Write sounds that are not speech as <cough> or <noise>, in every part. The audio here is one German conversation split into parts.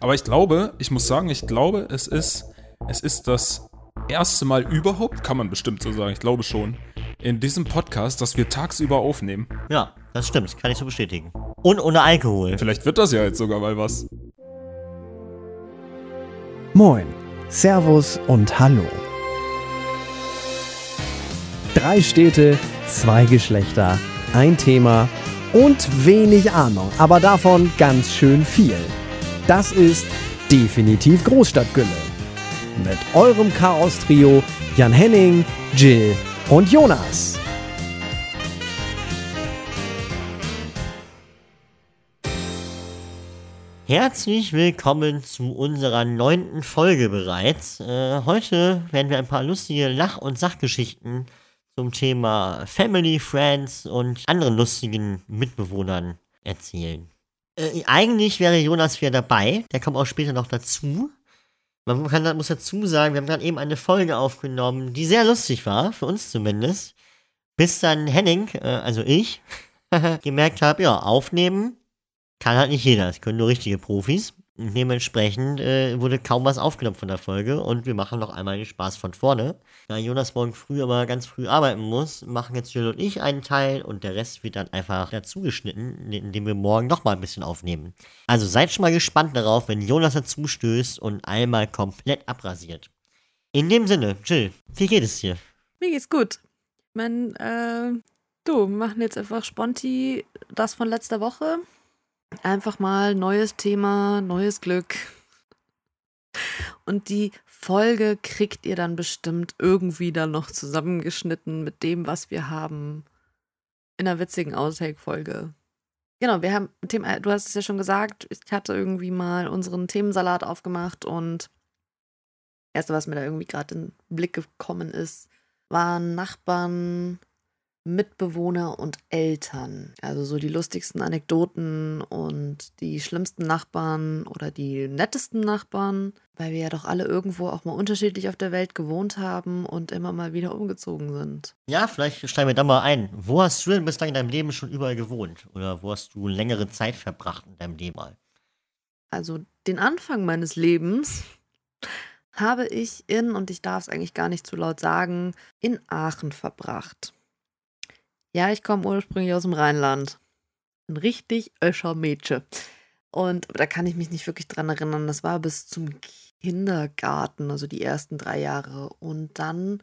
Aber ich glaube, ich muss sagen, ich glaube, es ist, es ist das erste Mal überhaupt, kann man bestimmt so sagen, ich glaube schon, in diesem Podcast, dass wir tagsüber aufnehmen. Ja, das stimmt, kann ich so bestätigen. Und ohne Alkohol. Vielleicht wird das ja jetzt sogar mal was. Moin, Servus und Hallo. Drei Städte, zwei Geschlechter, ein Thema und wenig Ahnung, aber davon ganz schön viel. Das ist definitiv Großstadtgülle. Mit eurem Chaos-Trio Jan Henning, Jill und Jonas. Herzlich willkommen zu unserer neunten Folge bereits. Äh, heute werden wir ein paar lustige Lach- und Sachgeschichten zum Thema Family, Friends und anderen lustigen Mitbewohnern erzählen. Äh, eigentlich wäre Jonas wieder dabei, der kommt auch später noch dazu. Man kann, muss dazu sagen, wir haben gerade eben eine Folge aufgenommen, die sehr lustig war, für uns zumindest. Bis dann Henning, äh, also ich, <laughs> gemerkt habe, ja, aufnehmen kann halt nicht jeder. Das können nur richtige Profis. Dementsprechend äh, wurde kaum was aufgenommen von der Folge und wir machen noch einmal den Spaß von vorne. Da Jonas morgen früh aber ganz früh arbeiten muss, machen jetzt Jill und ich einen Teil und der Rest wird dann einfach dazugeschnitten, indem wir morgen nochmal ein bisschen aufnehmen. Also seid schon mal gespannt darauf, wenn Jonas dazu stößt und einmal komplett abrasiert. In dem Sinne, Jill, wie geht es dir? Mir geht's gut. Meine, äh, du, wir machen jetzt einfach Sponti das von letzter Woche. Einfach mal neues Thema, neues Glück. Und die Folge kriegt ihr dann bestimmt irgendwie dann noch zusammengeschnitten mit dem, was wir haben. In einer witzigen Outtake-Folge. Genau, wir haben Thema, du hast es ja schon gesagt, ich hatte irgendwie mal unseren Themensalat aufgemacht und das erste, was mir da irgendwie gerade in den Blick gekommen ist, waren Nachbarn, Mitbewohner und Eltern. Also so die lustigsten Anekdoten und die schlimmsten Nachbarn oder die nettesten Nachbarn, weil wir ja doch alle irgendwo auch mal unterschiedlich auf der Welt gewohnt haben und immer mal wieder umgezogen sind. Ja, vielleicht steigen wir da mal ein. Wo hast du denn bislang in deinem Leben schon überall gewohnt? Oder wo hast du längere Zeit verbracht in deinem Leben mal? Also den Anfang meines Lebens habe ich in, und ich darf es eigentlich gar nicht zu laut sagen, in Aachen verbracht. Ja, ich komme ursprünglich aus dem Rheinland. Ein richtig öscher Mädchen. Und da kann ich mich nicht wirklich dran erinnern. Das war bis zum Kindergarten, also die ersten drei Jahre. Und dann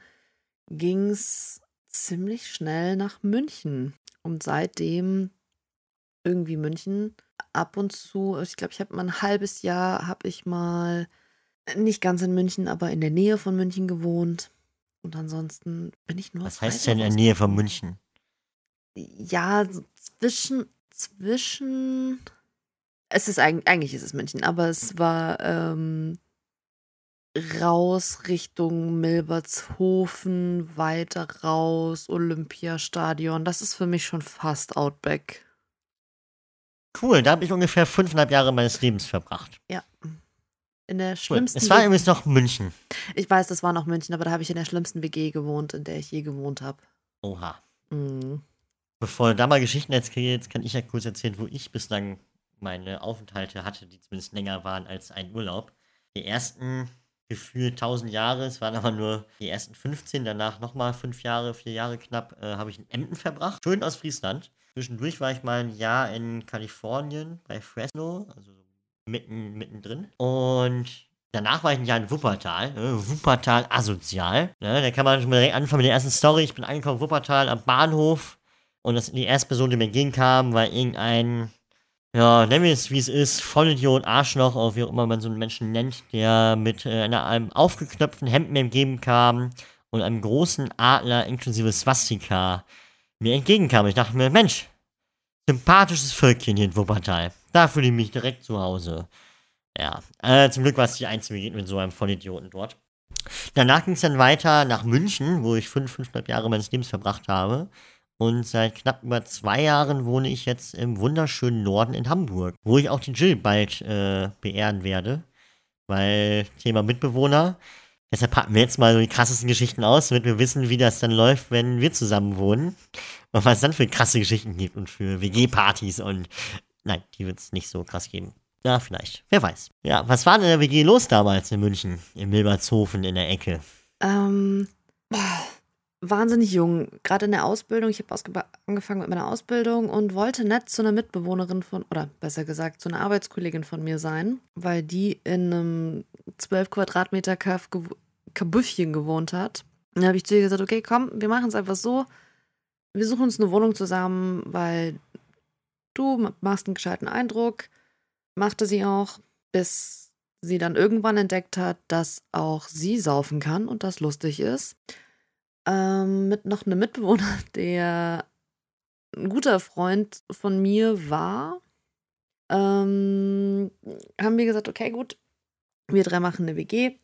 ging es ziemlich schnell nach München. Und seitdem irgendwie München ab und zu, ich glaube, ich habe mal ein halbes Jahr, habe ich mal nicht ganz in München, aber in der Nähe von München gewohnt. Und ansonsten bin ich nur. Was heißt denn in der Nähe von München? Ja, zwischen, zwischen, es ist eigentlich, eigentlich ist es München, aber es war ähm, raus Richtung Milbertshofen, weiter raus, Olympiastadion. Das ist für mich schon fast Outback. Cool, da habe ich ungefähr fünfeinhalb Jahre meines Lebens verbracht. Ja. In der schlimmsten. Cool. Es war übrigens noch München. Ich weiß, das war noch München, aber da habe ich in der schlimmsten WG gewohnt, in der ich je gewohnt habe. Oha. Mhm. Bevor du da mal Geschichten erzählst, kann ich ja kurz erzählen, wo ich bislang meine Aufenthalte hatte, die zumindest länger waren als ein Urlaub. Die ersten gefühlt 1000 Jahre, es waren aber nur die ersten 15, danach nochmal fünf Jahre, vier Jahre knapp, äh, habe ich in Emden verbracht. Schön aus Friesland. Zwischendurch war ich mal ein Jahr in Kalifornien bei Fresno, also mitten, mittendrin. Und danach war ich ein Jahr in Wuppertal. Ne? Wuppertal asozial. Ne? Da kann man schon mal direkt anfangen mit der ersten Story. Ich bin angekommen in Wuppertal am Bahnhof. Und das, die erste Person, die mir entgegenkam, war irgendein, ja, nennen wir es wie es ist, Vollidiot, Arschloch, oder wie auch immer man so einen Menschen nennt, der mit äh, einer, einem aufgeknöpften Hemd mir entgegenkam und einem großen Adler inklusive Swastika mir entgegenkam. Ich dachte mir, Mensch, sympathisches Völkchen hier in Wuppertal. Da fühle ich mich direkt zu Hause. Ja, äh, zum Glück war es die einzige Begegnung mit so einem Vollidioten dort. Danach ging es dann weiter nach München, wo ich fünf, fünfeinhalb Jahre meines Lebens verbracht habe. Und seit knapp über zwei Jahren wohne ich jetzt im wunderschönen Norden in Hamburg, wo ich auch die Jill bald äh, beehren werde. Weil Thema Mitbewohner. Deshalb packen wir jetzt mal so die krassesten Geschichten aus, damit wir wissen, wie das dann läuft, wenn wir zusammen wohnen. Und was es dann für krasse Geschichten gibt und für WG-Partys und nein, die wird es nicht so krass geben. Ja, vielleicht. Wer weiß. Ja, was war denn in der WG los damals in München? Im Milbertshofen in der Ecke. Ähm, boah, wahnsinnig jung, gerade in der Ausbildung. Ich habe angefangen mit meiner Ausbildung und wollte nett zu einer Mitbewohnerin von, oder besser gesagt, zu einer Arbeitskollegin von mir sein, weil die in einem 12 Quadratmeter Kabüffchen gewohnt hat. Und dann habe ich zu ihr gesagt, okay, komm, wir machen es einfach so. Wir suchen uns eine Wohnung zusammen, weil du machst einen gescheiten Eindruck. Machte sie auch, bis sie dann irgendwann entdeckt hat, dass auch sie saufen kann und das lustig ist ähm, mit noch einem Mitbewohner, <laughs> der ein guter Freund von mir war. Ähm, haben wir gesagt, okay, gut, wir drei machen eine WG.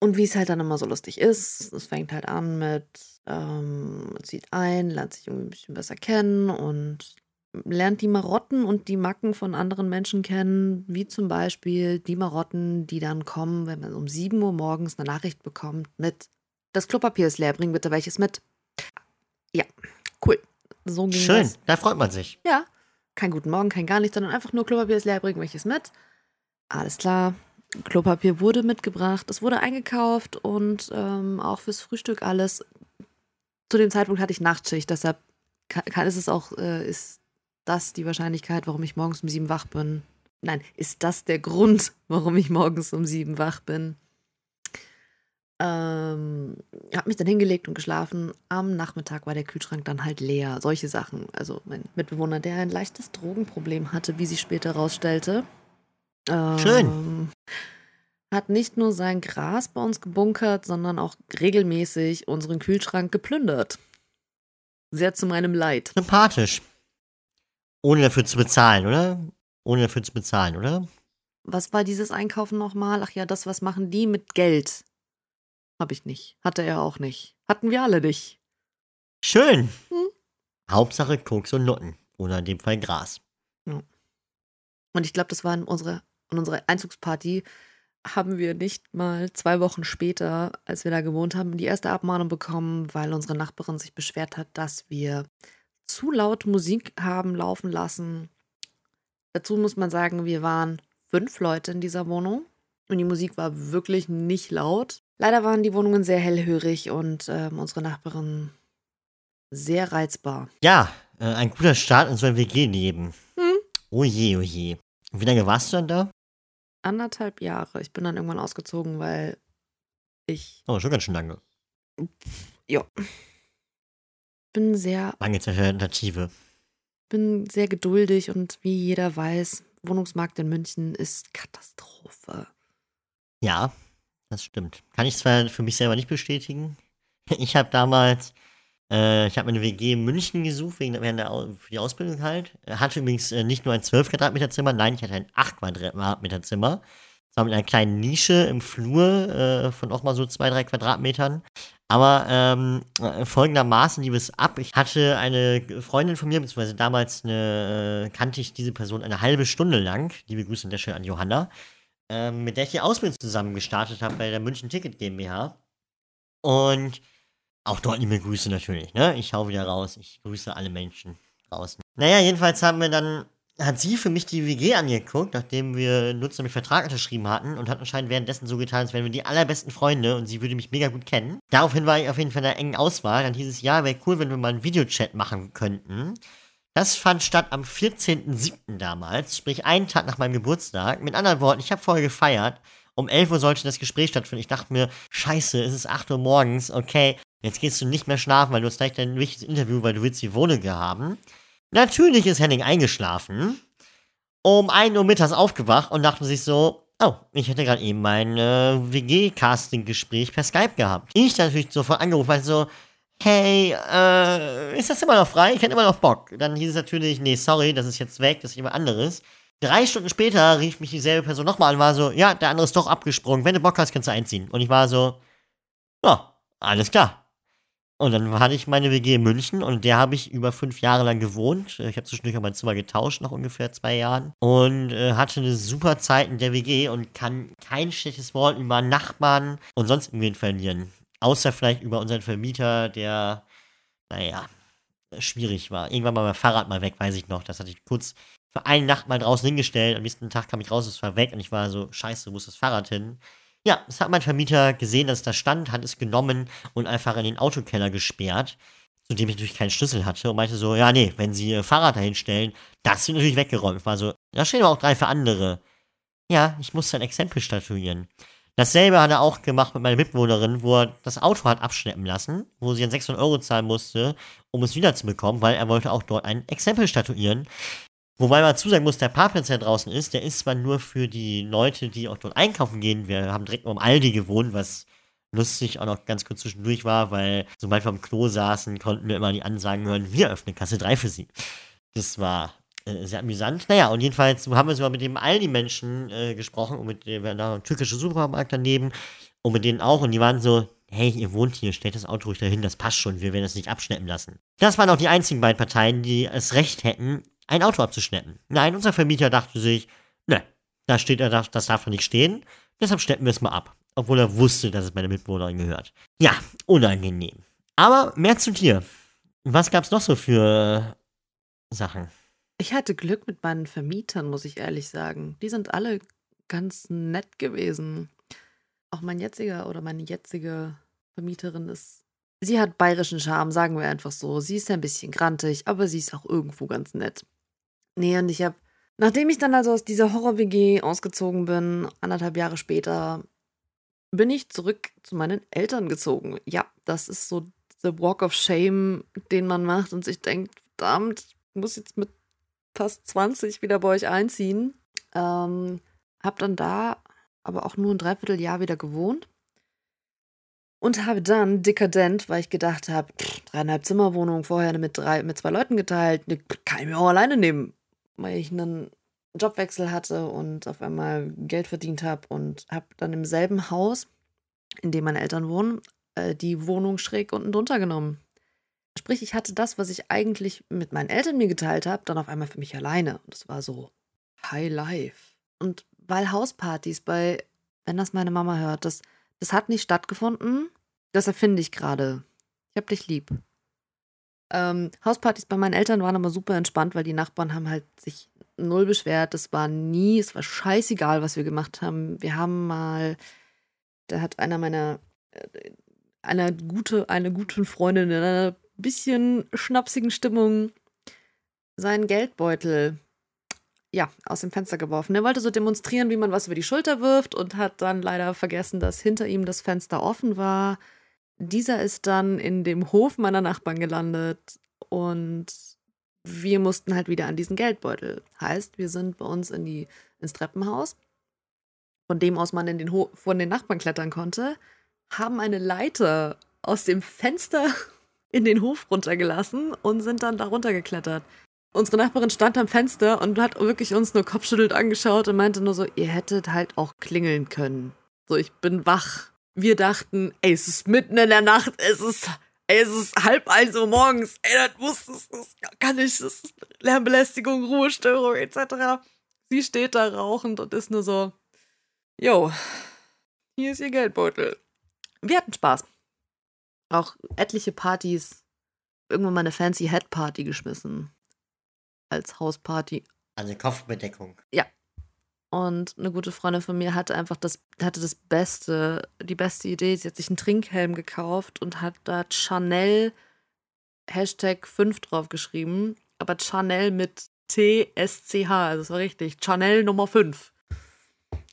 Und wie es halt dann immer so lustig ist, es fängt halt an mit, ähm, zieht ein, lernt sich irgendwie ein bisschen besser kennen und lernt die Marotten und die Macken von anderen Menschen kennen, wie zum Beispiel die Marotten, die dann kommen, wenn man um 7 Uhr morgens eine Nachricht bekommt mit das Klopapier ist leer, bring bitte welches mit. Ja, cool. So ging Schön, das. da freut man sich. Ja, kein guten Morgen, kein gar nichts, sondern einfach nur Klopapier ist leer, bring welches mit. Alles klar. Klopapier wurde mitgebracht, es wurde eingekauft und ähm, auch fürs Frühstück alles. Zu dem Zeitpunkt hatte ich Nachtschicht, deshalb kann, ist es auch, äh, ist das die Wahrscheinlichkeit, warum ich morgens um sieben wach bin? Nein, ist das der Grund, <laughs> warum ich morgens um sieben wach bin? Ähm, habe mich dann hingelegt und geschlafen. Am Nachmittag war der Kühlschrank dann halt leer. Solche Sachen. Also mein Mitbewohner, der ein leichtes Drogenproblem hatte, wie sich später herausstellte. Ähm, Schön. Hat nicht nur sein Gras bei uns gebunkert, sondern auch regelmäßig unseren Kühlschrank geplündert. Sehr zu meinem Leid. Sympathisch. Ohne dafür zu bezahlen, oder? Ohne dafür zu bezahlen, oder? Was war dieses Einkaufen nochmal? Ach ja, das, was machen die mit Geld? Hab ich nicht. Hatte er auch nicht. Hatten wir alle nicht. Schön. Hm? Hauptsache Koks und Nutten. Oder in dem Fall Gras. Ja. Und ich glaube, das war in unserer, in unserer Einzugsparty, haben wir nicht mal zwei Wochen später, als wir da gewohnt haben, die erste Abmahnung bekommen, weil unsere Nachbarin sich beschwert hat, dass wir zu laut Musik haben laufen lassen. Dazu muss man sagen, wir waren fünf Leute in dieser Wohnung und die Musik war wirklich nicht laut. Leider waren die Wohnungen sehr hellhörig und äh, unsere Nachbarin sehr reizbar. Ja, äh, ein guter Start in so ein WG-Leben. Hm? Oh je, oh je. Wie lange warst du dann da? Anderthalb Jahre. Ich bin dann irgendwann ausgezogen, weil ich. Oh, schon ganz schön lange. Ja. Bin sehr. Lange Alternative. Bin sehr geduldig und wie jeder weiß, Wohnungsmarkt in München ist Katastrophe. Ja, das stimmt. Kann ich zwar für mich selber nicht bestätigen. <laughs> Ich habe damals, äh, ich habe eine WG in München gesucht, wegen, während der, für die Ausbildung halt. Hatte übrigens äh, nicht nur ein 12 Quadratmeter Zimmer, nein, ich hatte ein 8 Quadratmeter Zimmer. Zwar mit einer kleinen Nische im Flur äh, von auch mal so 2, 3 Quadratmetern. Aber ähm, äh, folgendermaßen lief es ab. Ich hatte eine Freundin von mir, beziehungsweise damals eine, äh, kannte ich diese Person eine halbe Stunde lang. Liebe Grüße an der Stelle an Johanna ähm, mit der ich die Ausbildung zusammen gestartet habe bei der München Ticket GmbH. Und auch dort liebe Grüße natürlich, ne? Ich hau wieder raus. Ich grüße alle Menschen draußen. Naja, jedenfalls haben wir dann, hat sie für mich die WG angeguckt, nachdem wir Nutzer mit Vertrag unterschrieben hatten und hat anscheinend währenddessen so getan, als wären wir die allerbesten Freunde und sie würde mich mega gut kennen. Daraufhin war ich auf jeden Fall in einer engen Auswahl. Dann hieß es, ja, wäre cool, wenn wir mal einen Videochat machen könnten. Das fand statt am 14.07. damals, sprich einen Tag nach meinem Geburtstag. Mit anderen Worten, ich habe vorher gefeiert. Um 11 Uhr sollte das Gespräch stattfinden. Ich dachte mir, scheiße, es ist 8 Uhr morgens, okay, jetzt gehst du nicht mehr schlafen, weil du hast gleich dein wichtiges Interview, weil du willst die Wohnung haben. Natürlich ist Henning eingeschlafen. Um 1 Uhr mittags aufgewacht und dachte sich so, oh, ich hätte gerade eben mein äh, WG-Casting-Gespräch per Skype gehabt. Ich natürlich sofort angerufen, weil so, hey, äh, ist das immer noch frei? Ich hätte immer noch Bock. Dann hieß es natürlich, nee, sorry, das ist jetzt weg, das ist jemand anderes. Drei Stunden später rief mich dieselbe Person nochmal an und war so, ja, der andere ist doch abgesprungen. Wenn du Bock hast, kannst du einziehen. Und ich war so, ja, alles klar. Und dann hatte ich meine WG in München und der habe ich über fünf Jahre lang gewohnt. Ich habe zwischendurch auch mein Zimmer getauscht, nach ungefähr zwei Jahren. Und äh, hatte eine super Zeit in der WG und kann kein schlechtes Wort über Nachbarn und sonst irgendwen verlieren. Außer vielleicht über unseren Vermieter, der, naja, schwierig war. Irgendwann mal mein Fahrrad mal weg, weiß ich noch. Das hatte ich kurz für eine Nacht mal draußen hingestellt. Am nächsten Tag kam ich raus, es war weg und ich war so, scheiße, wo ist das Fahrrad hin? Ja, das hat mein Vermieter gesehen, dass es da stand, hat es genommen und einfach in den Autokeller gesperrt, zu dem ich natürlich keinen Schlüssel hatte und meinte so, ja, nee, wenn Sie Ihr Fahrrad dahin stellen, das wird natürlich weggeräumt. Ich war so, da stehen aber auch drei für andere. Ja, ich muss ein Exempel statuieren. Dasselbe hat er auch gemacht mit meiner Mitbewohnerin, wo er das Auto hat abschleppen lassen, wo sie dann 600 Euro zahlen musste, um es wiederzubekommen, weil er wollte auch dort ein Exempel statuieren. Wobei man zusagen muss, der Parkplatz, der draußen ist, der ist zwar nur für die Leute, die auch dort einkaufen gehen. Wir haben direkt um Aldi gewohnt, was lustig auch noch ganz kurz zwischendurch war, weil sobald wir am Klo saßen, konnten wir immer die Ansagen hören, wir öffnen Kasse 3 für sie. Das war äh, sehr amüsant. Naja, und jedenfalls haben wir sogar mit dem Aldi-Menschen äh, gesprochen und mit dem, da ein türkischer Supermarkt daneben und mit denen auch und die waren so, hey, ihr wohnt hier, stellt das Auto ruhig dahin, das passt schon, wir werden das nicht abschleppen lassen. Das waren auch die einzigen beiden Parteien, die es recht hätten, ein Auto abzuschleppen. Nein, unser Vermieter dachte sich, ne, da steht er, das darf doch nicht stehen, deshalb schleppen wir es mal ab. Obwohl er wusste, dass es meiner Mitbewohnerin gehört. Ja, unangenehm. Aber mehr zu dir. Was gab's noch so für Sachen? Ich hatte Glück mit meinen Vermietern, muss ich ehrlich sagen. Die sind alle ganz nett gewesen. Auch mein jetziger oder meine jetzige Vermieterin ist. Sie hat bayerischen Charme, sagen wir einfach so. Sie ist ein bisschen grantig, aber sie ist auch irgendwo ganz nett. Nee, und ich habe, nachdem ich dann also aus dieser Horror-WG ausgezogen bin, anderthalb Jahre später, bin ich zurück zu meinen Eltern gezogen. Ja, das ist so der Walk of Shame, den man macht und sich denkt, verdammt, ich muss jetzt mit fast 20 wieder bei euch einziehen. Ähm, hab dann da aber auch nur ein Dreivierteljahr wieder gewohnt. Und habe dann dekadent, weil ich gedacht habe, dreieinhalb Zimmerwohnung, vorher mit, drei, mit zwei Leuten geteilt, ne, kann ich mir auch alleine nehmen. Weil ich einen Jobwechsel hatte und auf einmal Geld verdient habe und habe dann im selben Haus, in dem meine Eltern wohnen, äh, die Wohnung schräg unten drunter genommen. Sprich, ich hatte das, was ich eigentlich mit meinen Eltern mir geteilt habe, dann auf einmal für mich alleine. Und es war so High Life. Und weil Hauspartys bei, wenn das meine Mama hört, das, das hat nicht stattgefunden, das erfinde ich gerade. Ich hab dich lieb. Ähm, Hauspartys bei meinen Eltern waren aber super entspannt, weil die Nachbarn haben halt sich null beschwert. Es war nie, es war scheißegal, was wir gemacht haben. Wir haben mal, da hat einer meiner, äh, einer gute, eine gute Freundin in einer bisschen schnapsigen Stimmung seinen Geldbeutel ja, aus dem Fenster geworfen. Er wollte so demonstrieren, wie man was über die Schulter wirft und hat dann leider vergessen, dass hinter ihm das Fenster offen war. Dieser ist dann in dem Hof meiner Nachbarn gelandet und wir mussten halt wieder an diesen Geldbeutel. Heißt, wir sind bei uns in die, ins Treppenhaus, von dem aus man in den Ho von den Nachbarn klettern konnte, haben eine Leiter aus dem Fenster in den Hof runtergelassen und sind dann da runtergeklettert. Unsere Nachbarin stand am Fenster und hat wirklich uns nur kopfschüttelt angeschaut und meinte nur so, ihr hättet halt auch klingeln können. So, ich bin wach. Wir dachten, ey, es ist mitten in der Nacht, es ist Ey, es ist halb eins Uhr morgens. Ey, das muss, das, das kann ich, das ist Lärmbelästigung, Ruhestörung etc. Sie steht da rauchend und ist nur so, yo, hier ist ihr Geldbeutel. Wir hatten Spaß. Auch etliche Partys. Irgendwann mal eine fancy Head Party geschmissen. Als Hausparty. Also Kopfbedeckung. Ja, und eine gute Freundin von mir hatte einfach das, hatte das Beste, die beste Idee. Sie hat sich einen Trinkhelm gekauft und hat da Chanel Hashtag 5 drauf geschrieben. Aber Chanel mit T-S-C-H, also es war richtig. Chanel Nummer 5.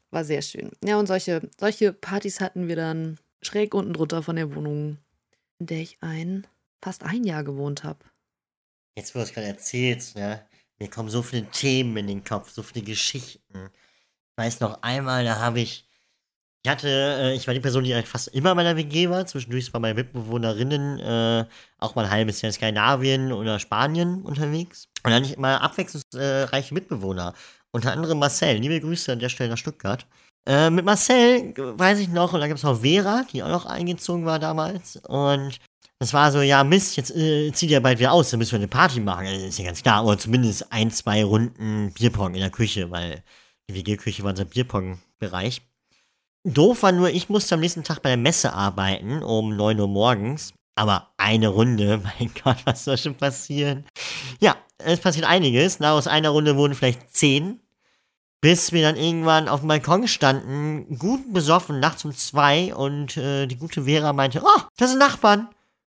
War sehr schön. Ja, und solche, solche Partys hatten wir dann schräg unten drunter von der Wohnung, in der ich ein, fast ein Jahr gewohnt habe. Jetzt, wo du es gerade erzählst, ne? Mir kommen so viele Themen in den Kopf, so viele Geschichten weiß noch einmal, da habe ich, ich hatte, äh, ich war die Person, die fast immer in meiner WG war. Zwischendurch war meine Mitbewohnerinnen äh, auch mal ein halbes Jahr in Skandinavien oder Spanien unterwegs. Und dann hatte ich immer abwechslungsreiche Mitbewohner. Unter anderem Marcel. Liebe Grüße an der Stelle nach Stuttgart. Äh, mit Marcel weiß ich noch, und dann gibt es noch Vera, die auch noch eingezogen war damals. Und das war so, ja, Mist, jetzt äh, zieht ihr bald wieder aus, dann müssen wir eine Party machen. Das ist ja ganz klar. Oder zumindest ein, zwei Runden Bierpong in der Küche, weil die WG-Küche war unser Bierpong-Bereich. Doof war nur, ich musste am nächsten Tag bei der Messe arbeiten, um 9 Uhr morgens. Aber eine Runde, <laughs> mein Gott, was soll schon passieren? Ja, es passiert einiges. Na, aus einer Runde wurden vielleicht zehn. Bis wir dann irgendwann auf dem Balkon standen, gut besoffen, nachts um zwei. Und äh, die gute Vera meinte, oh, das sind Nachbarn.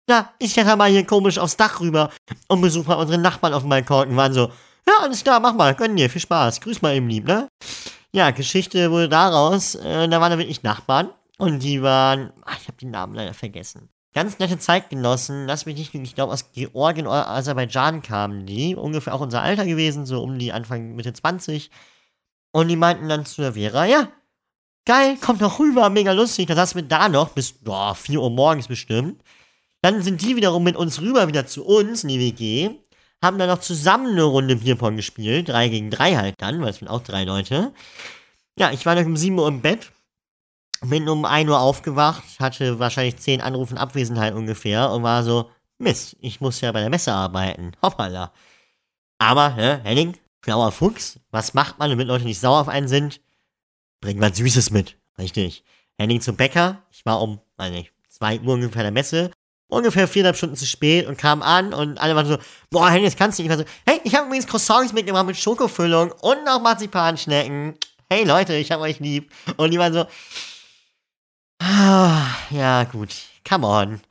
Ja, ich kletter mal hier komisch aufs Dach rüber und besuche mal unsere Nachbarn auf dem Balkon. Und waren so, ja, alles klar, mach mal, gönn dir, viel Spaß. Grüß mal eben lieb, ne? Ja, Geschichte wurde daraus, äh, da waren da wirklich Nachbarn. Und die waren, ach, ich habe die Namen leider vergessen. Ganz nette Zeitgenossen, lass mich nicht ich glaube aus Georgien oder Aserbaidschan kamen die, ungefähr auch unser Alter gewesen, so um die Anfang, Mitte 20. Und die meinten dann zu der Vera, ja, geil, kommt doch rüber, mega lustig. Da saßen wir da noch bis boah, 4 Uhr morgens bestimmt. Dann sind die wiederum mit uns rüber wieder zu uns in die WG, haben dann noch zusammen eine Runde Bierpong gespielt, 3 gegen 3 halt dann, weil es sind auch drei Leute. Ja, ich war dann um 7 Uhr im Bett, bin um 1 Uhr aufgewacht, hatte wahrscheinlich 10 Anrufen Abwesenheit ungefähr und war so, Mist, ich muss ja bei der Messe arbeiten. Hoppala. Aber, hä, Henning, schlauer Fuchs, was macht man, damit Leute nicht sauer auf einen sind? Bring was Süßes mit. Richtig. Henning zum Bäcker, ich war um, weiß nicht, 2 Uhr ungefähr der Messe, ungefähr viereinhalb Stunden zu spät und kam an und alle waren so, boah, Henning, das kannst du nicht. Ich war so, hey, ich habe übrigens Croissants mitgebracht mit Schokofüllung und noch Marzipanschnecken. Hey Leute, ich hab euch lieb. Und die waren so, ah, ja gut, come on.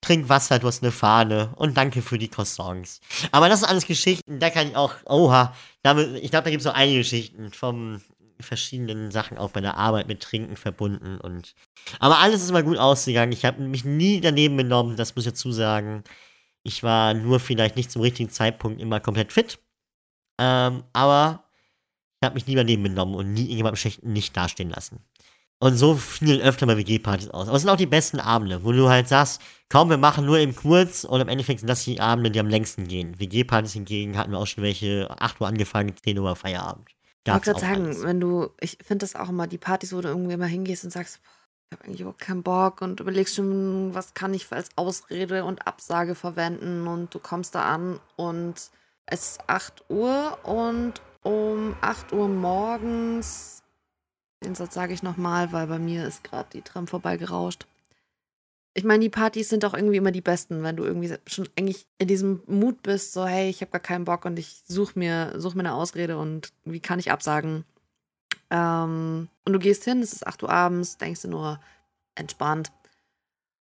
Trink Wasser, du hast eine Fahne und danke für die Croissants. Aber das sind alles Geschichten, da kann ich auch, oha, damit, ich glaube, da gibt es noch einige Geschichten vom verschiedenen Sachen auch bei der Arbeit mit Trinken verbunden und aber alles ist immer gut ausgegangen. Ich habe mich nie daneben benommen, das muss ich dazu sagen. Ich war nur vielleicht nicht zum richtigen Zeitpunkt immer komplett fit. Ähm, aber ich habe mich nie daneben benommen und nie irgendjemandem schlechten nicht dastehen lassen. Und so fielen öfter mal WG-Partys aus. Aber es sind auch die besten Abende, wo du halt sagst, kaum, wir machen nur eben kurz und im Endeffekt sind das die Abende, die am längsten gehen. WG-Partys hingegen hatten wir auch schon welche 8 Uhr angefangen, 10 Uhr Feierabend. Ich wollte gerade sagen, alles. wenn du, ich finde das auch immer, die Partys, wo du irgendwie mal hingehst und sagst, ich habe eigentlich überhaupt keinen Bock und überlegst schon, was kann ich als Ausrede und Absage verwenden und du kommst da an und es ist 8 Uhr und um 8 Uhr morgens den Satz sage ich nochmal, weil bei mir ist gerade die Tram vorbeigerauscht. Ich meine, die Partys sind auch irgendwie immer die besten, wenn du irgendwie schon eigentlich in diesem Mut bist, so, hey, ich habe gar keinen Bock und ich suche mir, such mir eine Ausrede und wie kann ich absagen? Ähm, und du gehst hin, es ist 8 Uhr abends, denkst du nur, entspannt.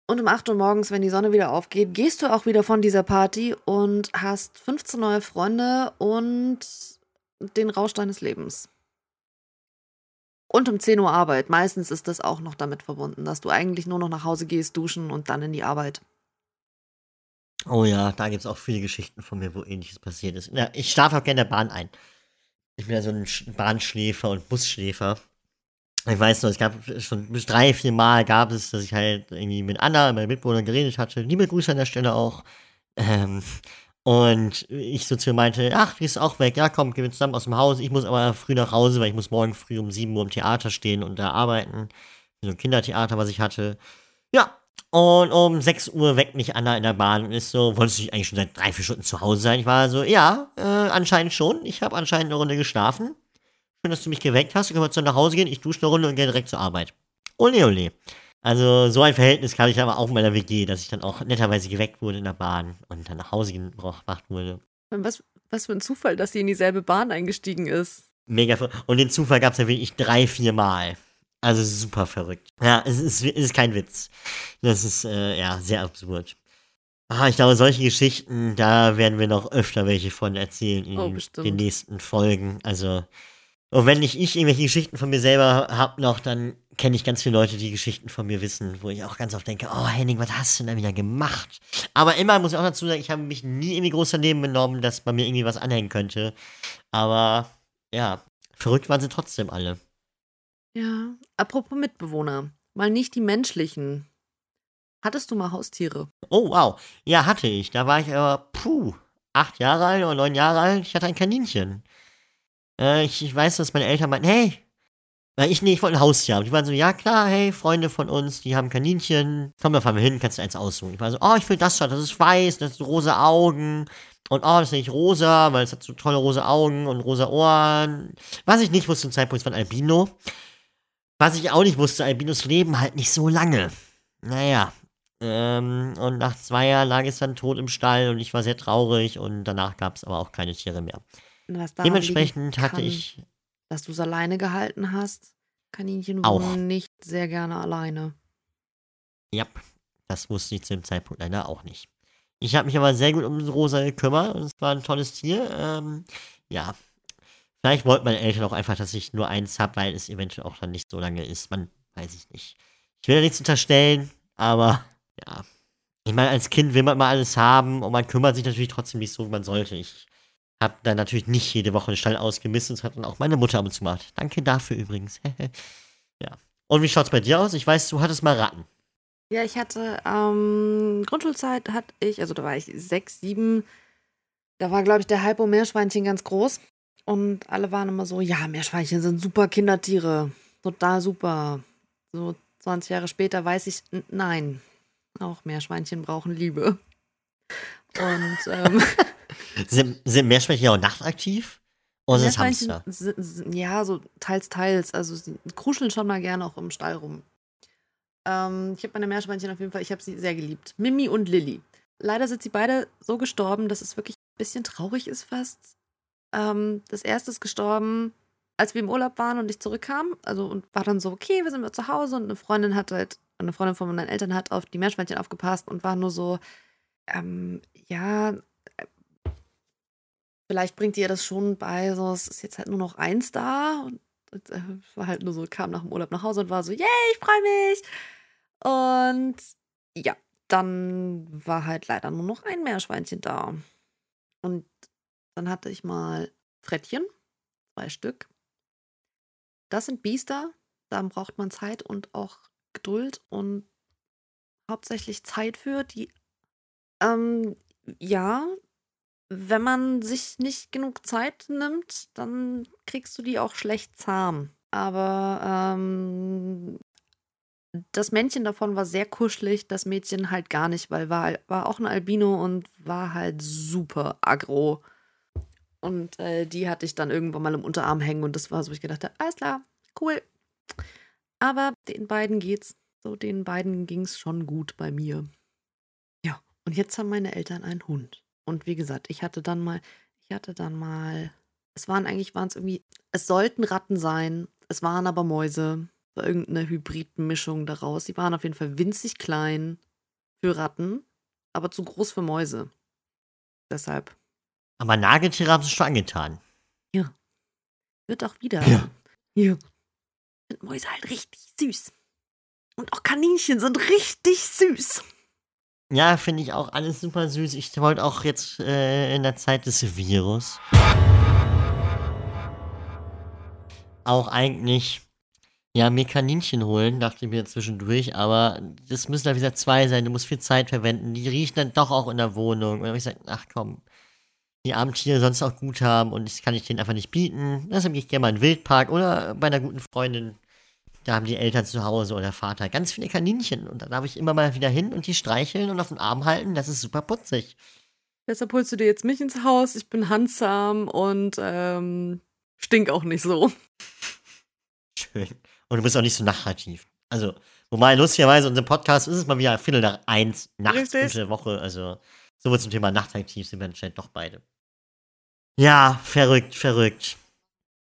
Und um 8 Uhr morgens, wenn die Sonne wieder aufgeht, gehst du auch wieder von dieser Party und hast 15 neue Freunde und den Rausch deines Lebens. Und um 10 Uhr Arbeit. Meistens ist das auch noch damit verbunden, dass du eigentlich nur noch nach Hause gehst, duschen und dann in die Arbeit. Oh ja, da gibt es auch viele Geschichten von mir, wo ähnliches passiert ist. Ja, ich schlafe auch gerne in der Bahn ein. Ich bin ja so ein Bahnschläfer und Busschläfer. Ich weiß noch, es gab schon bis drei, vier Mal gab es, dass ich halt irgendwie mit Anna, meiner Mitbewohnerin, geredet hatte. Liebe Grüße an der Stelle auch. Ähm, und ich so zu ihr meinte, ach, die ist auch weg. Ja, komm, gehen wir zusammen aus dem Haus. Ich muss aber früh nach Hause, weil ich muss morgen früh um 7 Uhr im Theater stehen und da arbeiten. So ein Kindertheater, was ich hatte. Ja, und um 6 Uhr weckt mich Anna in der Bahn und ist so, wolltest du eigentlich schon seit drei, vier Stunden zu Hause sein? Ich war so, ja, äh, anscheinend schon. Ich habe anscheinend eine Runde geschlafen. Schön, dass du mich geweckt hast. Können wir zu nach Hause gehen. Ich dusche eine Runde und gehe direkt zur Arbeit. Ole, ole. Also so ein Verhältnis hatte ich aber auch in meiner WG, dass ich dann auch netterweise geweckt wurde in der Bahn und dann nach Hause gebracht wurde. Was, was für ein Zufall, dass sie in dieselbe Bahn eingestiegen ist. Mega Und den Zufall gab es ja wirklich drei, vier Mal. Also super verrückt. Ja, es ist, es ist kein Witz. Das ist äh, ja sehr absurd. Ah, ich glaube, solche Geschichten, da werden wir noch öfter welche von erzählen in oh, den nächsten Folgen. Also, und wenn nicht ich irgendwelche Geschichten von mir selber habe noch, dann kenne ich ganz viele Leute, die Geschichten von mir wissen, wo ich auch ganz oft denke, oh Henning, was hast du denn da wieder gemacht? Aber immer muss ich auch dazu sagen, ich habe mich nie irgendwie groß daneben benommen, dass bei mir irgendwie was anhängen könnte. Aber ja, verrückt waren sie trotzdem alle. Ja, apropos Mitbewohner, mal nicht die menschlichen. Hattest du mal Haustiere? Oh, wow. Ja, hatte ich. Da war ich aber, puh, acht Jahre alt oder neun Jahre alt. Ich hatte ein Kaninchen. Äh, ich, ich weiß, dass meine Eltern meinten, hey, weil ich, nee, ich wollte ein Haustier haben. Die waren so, ja klar, hey, Freunde von uns, die haben Kaninchen. Komm, da fahren wir hin, kannst du eins aussuchen. Ich war so, oh, ich will das schon, das ist weiß, das hat rosa Augen. Und oh, das ist nicht rosa, weil es hat so tolle rosa Augen und rosa Ohren. Was ich nicht wusste zum Zeitpunkt, es war ein Albino. Was ich auch nicht wusste, Albinos leben halt nicht so lange. Naja, Ähm, und nach zwei Jahren lag es dann tot im Stall und ich war sehr traurig und danach gab es aber auch keine Tiere mehr. Was Dementsprechend hatte kann, ich, Dass du es alleine gehalten hast. Kaninchen Auch. wohnen nicht sehr gerne alleine. ja, das wusste ich zu dem Zeitpunkt leider auch nicht. Ich habe mich aber sehr gut um Rosa gekümmert und es war ein tolles Tier. Ähm, ja, vielleicht wollten meine Eltern auch einfach, dass ich nur eins habe, weil es eventuell auch dann nicht so lange ist. Man weiß ich nicht. Ich will ja nichts unterstellen, aber ja. Ich meine, als Kind will man mal alles haben und man kümmert sich natürlich trotzdem nicht so, wie man sollte. Ich habe dann natürlich nicht jede Woche den Stall ausgemistet. Das hat dann auch meine Mutter ab und zu gemacht. Danke dafür übrigens. <laughs> ja. Und wie schaut's bei dir aus? Ich weiß, du hattest mal Ratten. Ja, ich hatte, ähm, Grundschulzeit hatte ich, also da war ich sechs, sieben, da war, glaube ich, der Hypo Meerschweinchen ganz groß. Und alle waren immer so, ja, Meerschweinchen sind super Kindertiere. Total super. So 20 Jahre später weiß ich, nein, auch Meerschweinchen brauchen Liebe. Und ähm, <laughs> Sind, sind Meerschweinchen auch nachtaktiv? Oder sind es Hamster? ja, so teils, teils. Also sie kruscheln schon mal gerne auch im Stall rum. Ähm, ich habe meine Meerschweinchen auf jeden Fall, ich habe sie sehr geliebt. Mimi und Lilly. Leider sind sie beide so gestorben, dass es wirklich ein bisschen traurig ist fast. Ähm, das erste ist gestorben, als wir im Urlaub waren und ich zurückkam. Also und war dann so, okay, wir sind wieder zu Hause und eine Freundin hat halt, eine Freundin von meinen Eltern hat auf die Meerschweinchen aufgepasst und war nur so, ähm, ja, vielleicht bringt ihr das schon bei, so, es ist jetzt halt nur noch eins da. Und, und äh, war halt nur so, kam nach dem Urlaub nach Hause und war so, yay, ich freue mich. Und ja, dann war halt leider nur noch ein Meerschweinchen da. Und dann hatte ich mal Frettchen, zwei Stück. Das sind Biester, da braucht man Zeit und auch Geduld und hauptsächlich Zeit für. Die, ähm, ja, wenn man sich nicht genug Zeit nimmt, dann kriegst du die auch schlecht zahm. Aber ähm, das Männchen davon war sehr kuschelig, das Mädchen halt gar nicht, weil war, war auch ein Albino und war halt super aggro. Und äh, die hatte ich dann irgendwann mal im Unterarm hängen und das war so, ich gedacht habe, alles klar, cool. Aber den beiden geht's, so den beiden ging's schon gut bei mir. Ja, und jetzt haben meine Eltern einen Hund. Und wie gesagt, ich hatte dann mal, ich hatte dann mal, es waren eigentlich, waren es irgendwie, es sollten Ratten sein, es waren aber Mäuse, war irgendeine Hybridmischung daraus. Die waren auf jeden Fall winzig klein für Ratten, aber zu groß für Mäuse. Deshalb Aber Nagetiere haben sie schon angetan. wird auch wieder. Ja. Ja. Sind Mäuse halt richtig süß. Und auch Kaninchen sind richtig süß. Ja, finde ich auch alles super süß. Ich wollte auch jetzt äh, in der Zeit des Virus auch eigentlich ja mir Kaninchen holen, dachte ich mir zwischendurch, aber das müssen dann wieder zwei sein. Du musst viel Zeit verwenden. Die riechen dann doch auch in der Wohnung. Und dann hab ich gesagt, ach komm, die armen sonst auch gut haben und das kann ich denen einfach nicht bieten. Deshalb gehe ich gerne mal in den Wildpark oder bei einer guten Freundin. Da haben die Eltern zu Hause oder Vater ganz viele Kaninchen und da darf ich immer mal wieder hin und die streicheln und auf den Arm halten. Das ist super putzig. Deshalb holst du dir jetzt mich ins Haus. Ich bin handsam und ähm, stink auch nicht so. Schön. Und du bist auch nicht so nachtaktiv. Also, wobei lustigerweise unser Podcast ist es mal wieder Viertel nach eins nachts unter der Woche. Also, sowohl zum Thema nachtaktiv sind wir anscheinend doch beide. Ja, verrückt, verrückt.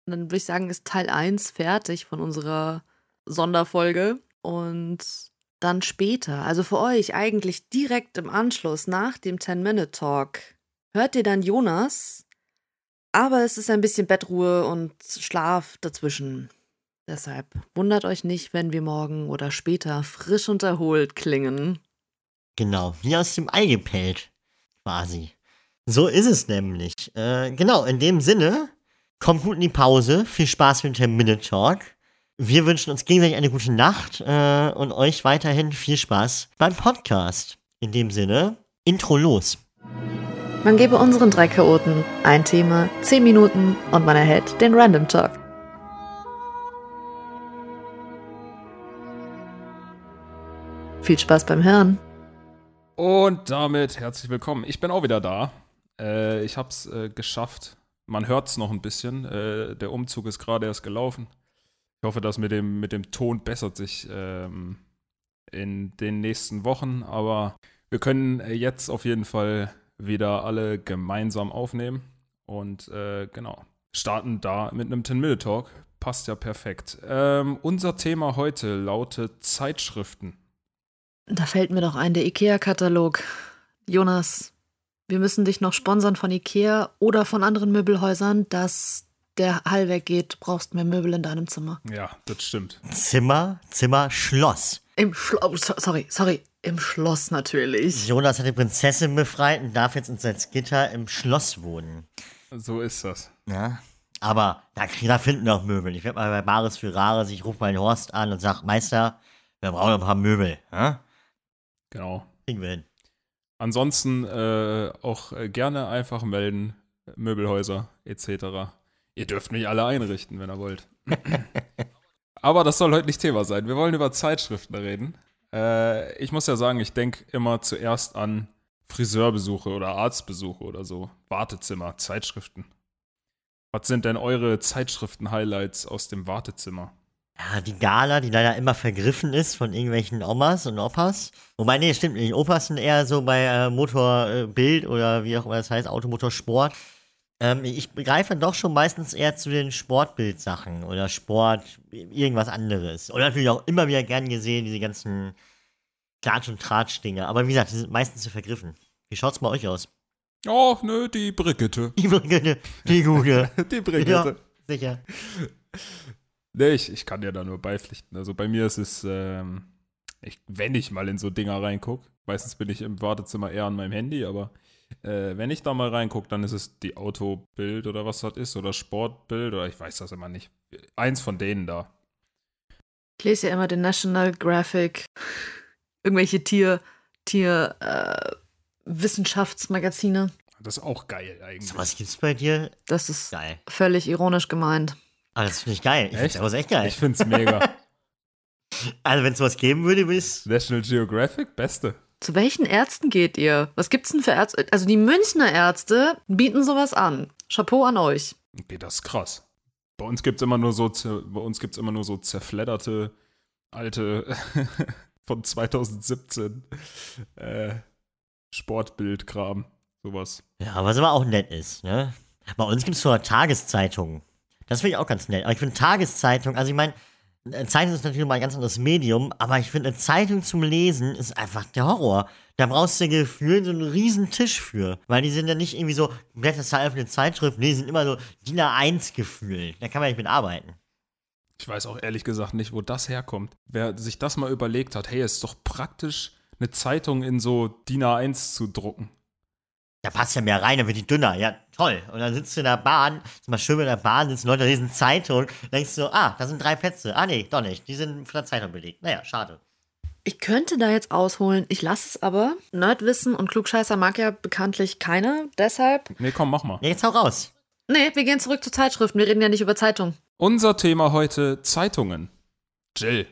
Und dann würde ich sagen, ist Teil 1 fertig von unserer Sonderfolge. Und dann später, also für euch eigentlich direkt im Anschluss nach dem 10-Minute-Talk, hört ihr dann Jonas. Aber es ist ein bisschen Bettruhe und Schlaf dazwischen. Deshalb wundert euch nicht, wenn wir morgen oder später frisch und erholt klingen. Genau, wie aus dem Ei gepellt. Quasi. So ist es nämlich. Äh, genau, in dem Sinne, kommt gut in die Pause. Viel Spaß mit dem Minute Talk. Wir wünschen uns gegenseitig eine gute Nacht äh, und euch weiterhin viel Spaß beim Podcast. In dem Sinne, Intro los. Man gebe unseren drei Chaoten ein Thema, 10 Minuten und man erhält den Random Talk. Viel Spaß beim Hören. Und damit herzlich willkommen. Ich bin auch wieder da. Äh, ich hab's äh, geschafft. Man hört's noch ein bisschen. Äh, der Umzug ist gerade erst gelaufen. Ich hoffe, das mit dem, mit dem Ton bessert sich ähm, in den nächsten Wochen, aber wir können äh, jetzt auf jeden Fall wieder alle gemeinsam aufnehmen und äh, genau, starten da mit einem 10-Minute-Talk. Passt ja perfekt. Ähm, unser Thema heute lautet Zeitschriften. Da fällt mir doch ein, der IKEA-Katalog. Jonas, wir müssen dich noch sponsern von IKEA oder von anderen Möbelhäusern, dass der Hall weggeht. Du brauchst mehr Möbel in deinem Zimmer. Ja, das stimmt. Zimmer, Zimmer, Schloss. Im Schloss, oh, so, sorry, sorry, im Schloss natürlich. Jonas hat die Prinzessin befreit und darf jetzt in Salzgitter im Schloss wohnen. So ist das. Ja. Aber da, da finden wir auch Möbel. Ich werde mal bei Bares für Rares, ich rufe mal den Horst an und sage, Meister, wir brauchen ein paar Möbel. Ja? Genau. Kriegen wir hin. Ansonsten äh, auch äh, gerne einfach melden, Möbelhäuser etc. Ihr dürft mich alle einrichten, wenn ihr wollt. <laughs> Aber das soll heute nicht Thema sein. Wir wollen über Zeitschriften reden. Äh, ich muss ja sagen, ich denke immer zuerst an Friseurbesuche oder Arztbesuche oder so. Wartezimmer, Zeitschriften. Was sind denn eure Zeitschriften-Highlights aus dem Wartezimmer? Ja, die Gala, die leider immer vergriffen ist von irgendwelchen Omas und Opas. Wobei, nee, stimmt nicht. Opas sind eher so bei äh, Motorbild oder wie auch immer das heißt, Automotorsport. Ähm, ich begreife doch schon meistens eher zu den Sportbildsachen oder Sport, irgendwas anderes. Und natürlich auch immer wieder gern gesehen, diese ganzen Klatsch- und Tratsch-Dinge. Aber wie gesagt, die sind meistens zu vergriffen. Wie schaut's bei euch aus? Oh, nö, die Brigitte. <laughs> Die Brigitte, die gute. <laughs> die Brigitte. ja, sicher. Nee, ich, ich kann dir da nur beipflichten. Also bei mir ist es, ähm, ich, wenn ich mal in so Dinger reingucke, meistens bin ich im Wartezimmer eher an meinem Handy, aber äh, wenn ich da mal reingucke, dann ist es die Autobild oder was das ist oder Sportbild oder ich weiß das immer nicht. Eins von denen da. Ich lese ja immer den National Graphic, irgendwelche Tier, Tier, äh, Wissenschaftsmagazine. Das ist auch geil eigentlich. So was gibt's bei dir? Das ist Geil. völlig ironisch gemeint. Ah, das finde ich geil. Ich finde Echt? das echt geil. Ich find's mega. <laughs> Also, wenn es was geben würde, würde ich National Geographic, beste. Zu welchen Ärzten geht ihr? Was gibt's denn für Ärzte? Also die Münchner Ärzte bieten sowas an. Chapeau an euch. Okay, das ist krass. Bei uns gibt's immer nur so, bei uns gibt's immer nur so zerfledderte alte <laughs> von 2017 äh, Sportbildkram, sowas. Ja, was aber auch nett ist, ne? Bei uns gibt es sogar Tageszeitungen. Das finde ich auch ganz nett. Aber ich finde Tageszeitung, also ich meine, eine Zeitung ist natürlich mal ein ganz anderes Medium, aber ich finde, eine Zeitung zum Lesen ist einfach der Horror. Da brauchst du gefühlt so einen riesen Tisch für. Weil die sind ja nicht irgendwie so, blätterst da einfach eine Zeitschrift, nee, die sind immer so DIN A1 gefühlt. Da kann man nicht mit arbeiten. Ich weiß auch ehrlich gesagt nicht, wo das herkommt. Wer sich das mal überlegt hat, hey, es ist doch praktisch, eine Zeitung in so DIN A1 zu drucken. Da passt ja mehr rein, dann wird die dünner. Ja, toll. Und dann sitzt du in der Bahn, ist mal schön in der Bahn, sitzen Leute, lesen Zeitung, denkst du, ah, da sind drei Plätze. Ah, nee, doch nicht. Die sind von der Zeitung belegt. Naja, schade. Ich könnte da jetzt ausholen, ich lasse es aber. Nerdwissen und Klugscheißer mag ja bekanntlich keiner, deshalb. Nee, komm, mach mal. Ja, jetzt hau raus. Nee, wir gehen zurück zu Zeitschriften, wir reden ja nicht über Zeitung. Unser Thema heute Zeitungen. Jill,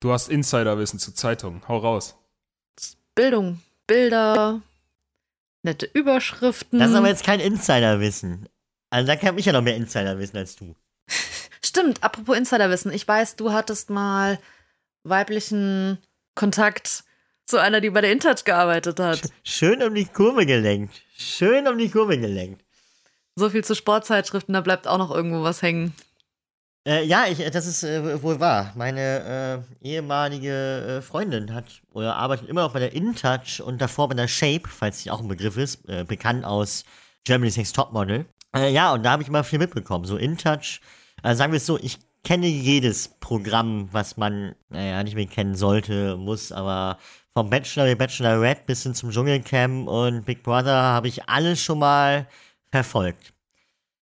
du hast Insiderwissen zu Zeitungen. Hau raus. Bildung, Bilder, nette Überschriften. Das ist aber jetzt kein Insiderwissen. Also da kann ich ja noch mehr Insiderwissen als du. <laughs> Stimmt, apropos Insiderwissen. Ich weiß, du hattest mal weiblichen Kontakt zu einer, die bei der InTouch gearbeitet hat. Schön um die Kurve gelenkt. Schön um die Kurve gelenkt. So viel zu Sportzeitschriften, da bleibt auch noch irgendwo was hängen. Äh, ja, ich, das ist äh, wohl wahr. Meine äh, ehemalige äh, Freundin hat oder arbeitet immer noch bei der InTouch und davor bei der Shape, falls sie auch ein Begriff ist, äh, bekannt aus Germany's Next Topmodel. Äh, ja, und da habe ich immer viel mitbekommen. So InTouch, äh, sagen wir es so, ich kenne jedes Programm, was man, naja, nicht mehr kennen sollte, muss, aber vom Bachelor, wie Bachelorette bis hin zum Dschungelcamp und Big Brother habe ich alles schon mal verfolgt.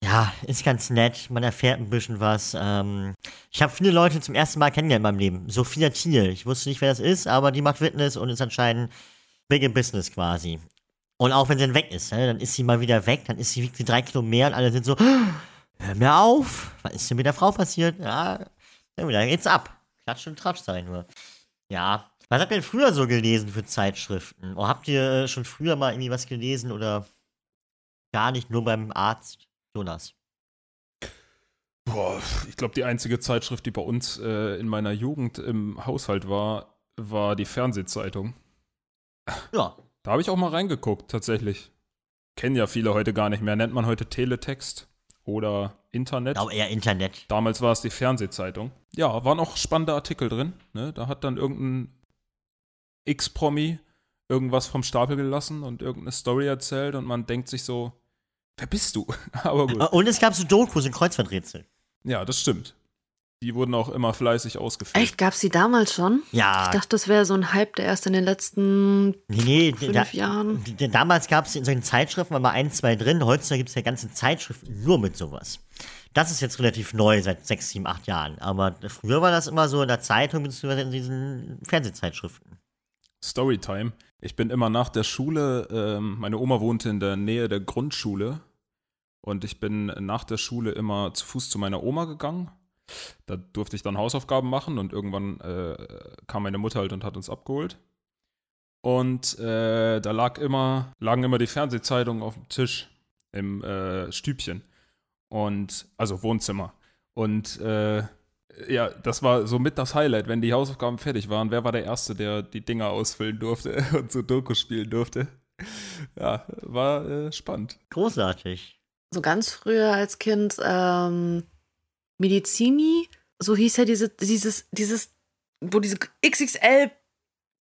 Ja, ist ganz nett. Man erfährt ein bisschen was. Ähm, ich habe viele Leute zum ersten Mal kennengelernt in meinem Leben. Sophia Thiel. Ich wusste nicht, wer das ist, aber die macht Fitness und ist anscheinend big in business quasi. Und auch wenn sie dann weg ist, ne, dann ist sie mal wieder weg, dann ist sie wiegt sie drei Kilo mehr und alle sind so, <gasps> hör mir auf, was ist denn mit der Frau passiert? Ja, dann geht's ab. Klatsch und Tratsch sei nur. Ja. Was habt ihr denn früher so gelesen für Zeitschriften? Oder habt ihr äh, schon früher mal irgendwie was gelesen oder gar nicht nur beim Arzt? Jonas. Boah, ich glaube, die einzige Zeitschrift, die bei uns äh, in meiner Jugend im Haushalt war, war die Fernsehzeitung. Ja. Da habe ich auch mal reingeguckt, tatsächlich. Kennen ja viele heute gar nicht mehr. Nennt man heute Teletext oder Internet. Auch eher Internet. Damals war es die Fernsehzeitung. Ja, waren auch spannende Artikel drin. Ne? Da hat dann irgendein X-Promi irgendwas vom Stapel gelassen und irgendeine Story erzählt und man denkt sich so, wer bist du? <laughs> Aber gut. Und es gab so Dokus und Kreuzworträtsel. Ja, das stimmt. Die wurden auch immer fleißig ausgeführt. Echt, gab's die damals schon? Ja. Ich dachte, das wäre so ein Hype, der erst in den letzten Nee, nee, fünf da, Jahren. damals gab es in solchen Zeitschriften mal ein, zwei drin. Heutzutage gibt es ja ganze Zeitschriften nur mit sowas. Das ist jetzt relativ neu, seit sechs, sieben, acht Jahren. Aber früher war das immer so in der Zeitung bzw. in diesen Fernsehzeitschriften. Storytime. Ich bin immer nach der Schule, ähm, meine Oma wohnte in der Nähe der Grundschule und ich bin nach der Schule immer zu Fuß zu meiner Oma gegangen. Da durfte ich dann Hausaufgaben machen und irgendwann äh, kam meine Mutter halt und hat uns abgeholt. Und äh, da lag immer, lagen immer die Fernsehzeitungen auf dem Tisch im äh, Stübchen. Und, also Wohnzimmer. Und äh, ja, das war so mit das Highlight, wenn die Hausaufgaben fertig waren. Wer war der Erste, der die Dinger ausfüllen durfte <laughs> und so Doku spielen durfte? Ja, war äh, spannend. Großartig. So ganz früher als Kind, ähm, Medizini, so hieß ja diese, dieses, dieses, wo diese XXL,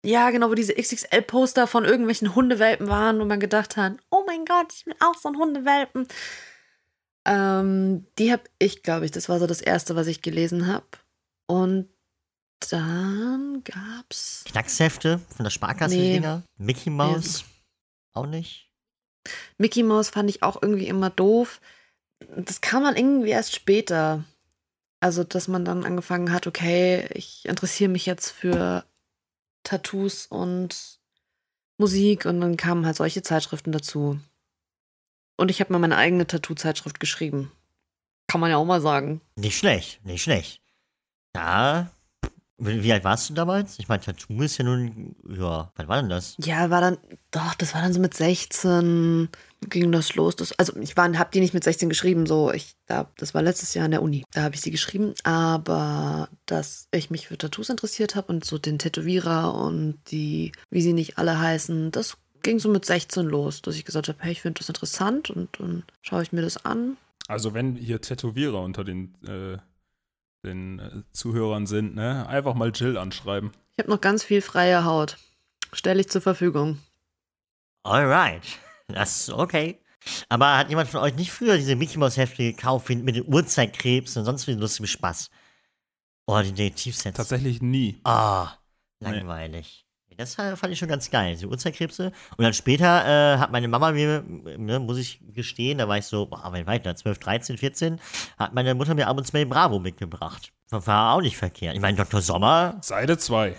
ja genau, wo diese XXL-Poster von irgendwelchen Hundewelpen waren, wo man gedacht hat, oh mein Gott, ich will auch so ein Hundewelpen. Ähm, die habe ich, glaube ich, das war so das erste, was ich gelesen habe. Und dann gab's. Knackshefte von der Sparkasse, die Nee. Mickey Mouse. Auch nicht. Mickey Mouse fand ich auch irgendwie immer doof. Das kam dann irgendwie erst später. Also, dass man dann angefangen hat, okay, ich interessiere mich jetzt für Tattoos und Musik und dann kamen halt solche Zeitschriften dazu. Und ich habe mal meine eigene Tattoo-Zeitschrift geschrieben. Kann man ja auch mal sagen. Nicht schlecht, nicht schlecht. Ja. Wie alt warst du damals? Ich meine, Tattoo ist ja nun, ja, wann war denn das? Ja, war dann, doch, das war dann so mit 16 ging das los. Das, also ich war, hab die nicht mit 16 geschrieben, so, ich, da, das war letztes Jahr an der Uni. Da habe ich sie geschrieben, aber dass ich mich für Tattoos interessiert habe und so den Tätowierer und die, wie sie nicht alle heißen, das ging so mit 16 los, dass ich gesagt habe, hey, ich finde das interessant und dann schaue ich mir das an. Also wenn hier Tätowierer unter den, äh, den äh, Zuhörern sind, ne, einfach mal Jill anschreiben. Ich habe noch ganz viel freie Haut. Stelle ich zur Verfügung. Alright. Das ist okay. Aber hat jemand von euch nicht früher diese Mickey Mouse Hefte gekauft mit den Uhrzeitkrebs und sonst wie lustigem Spaß? Oh, die Detektivsets. Tatsächlich nie. Ah, langweilig. Das fand ich schon ganz geil, diese Uhrzeitkrebse. Und dann später äh, hat meine Mama mir, ne, muss ich gestehen, da war ich so, boah, weit weiter, 12, 13, 14, hat meine Mutter mir ab und zu mal Bravo mitgebracht. War auch nicht verkehrt. Ich meine, Dr. Sommer, Seite 2.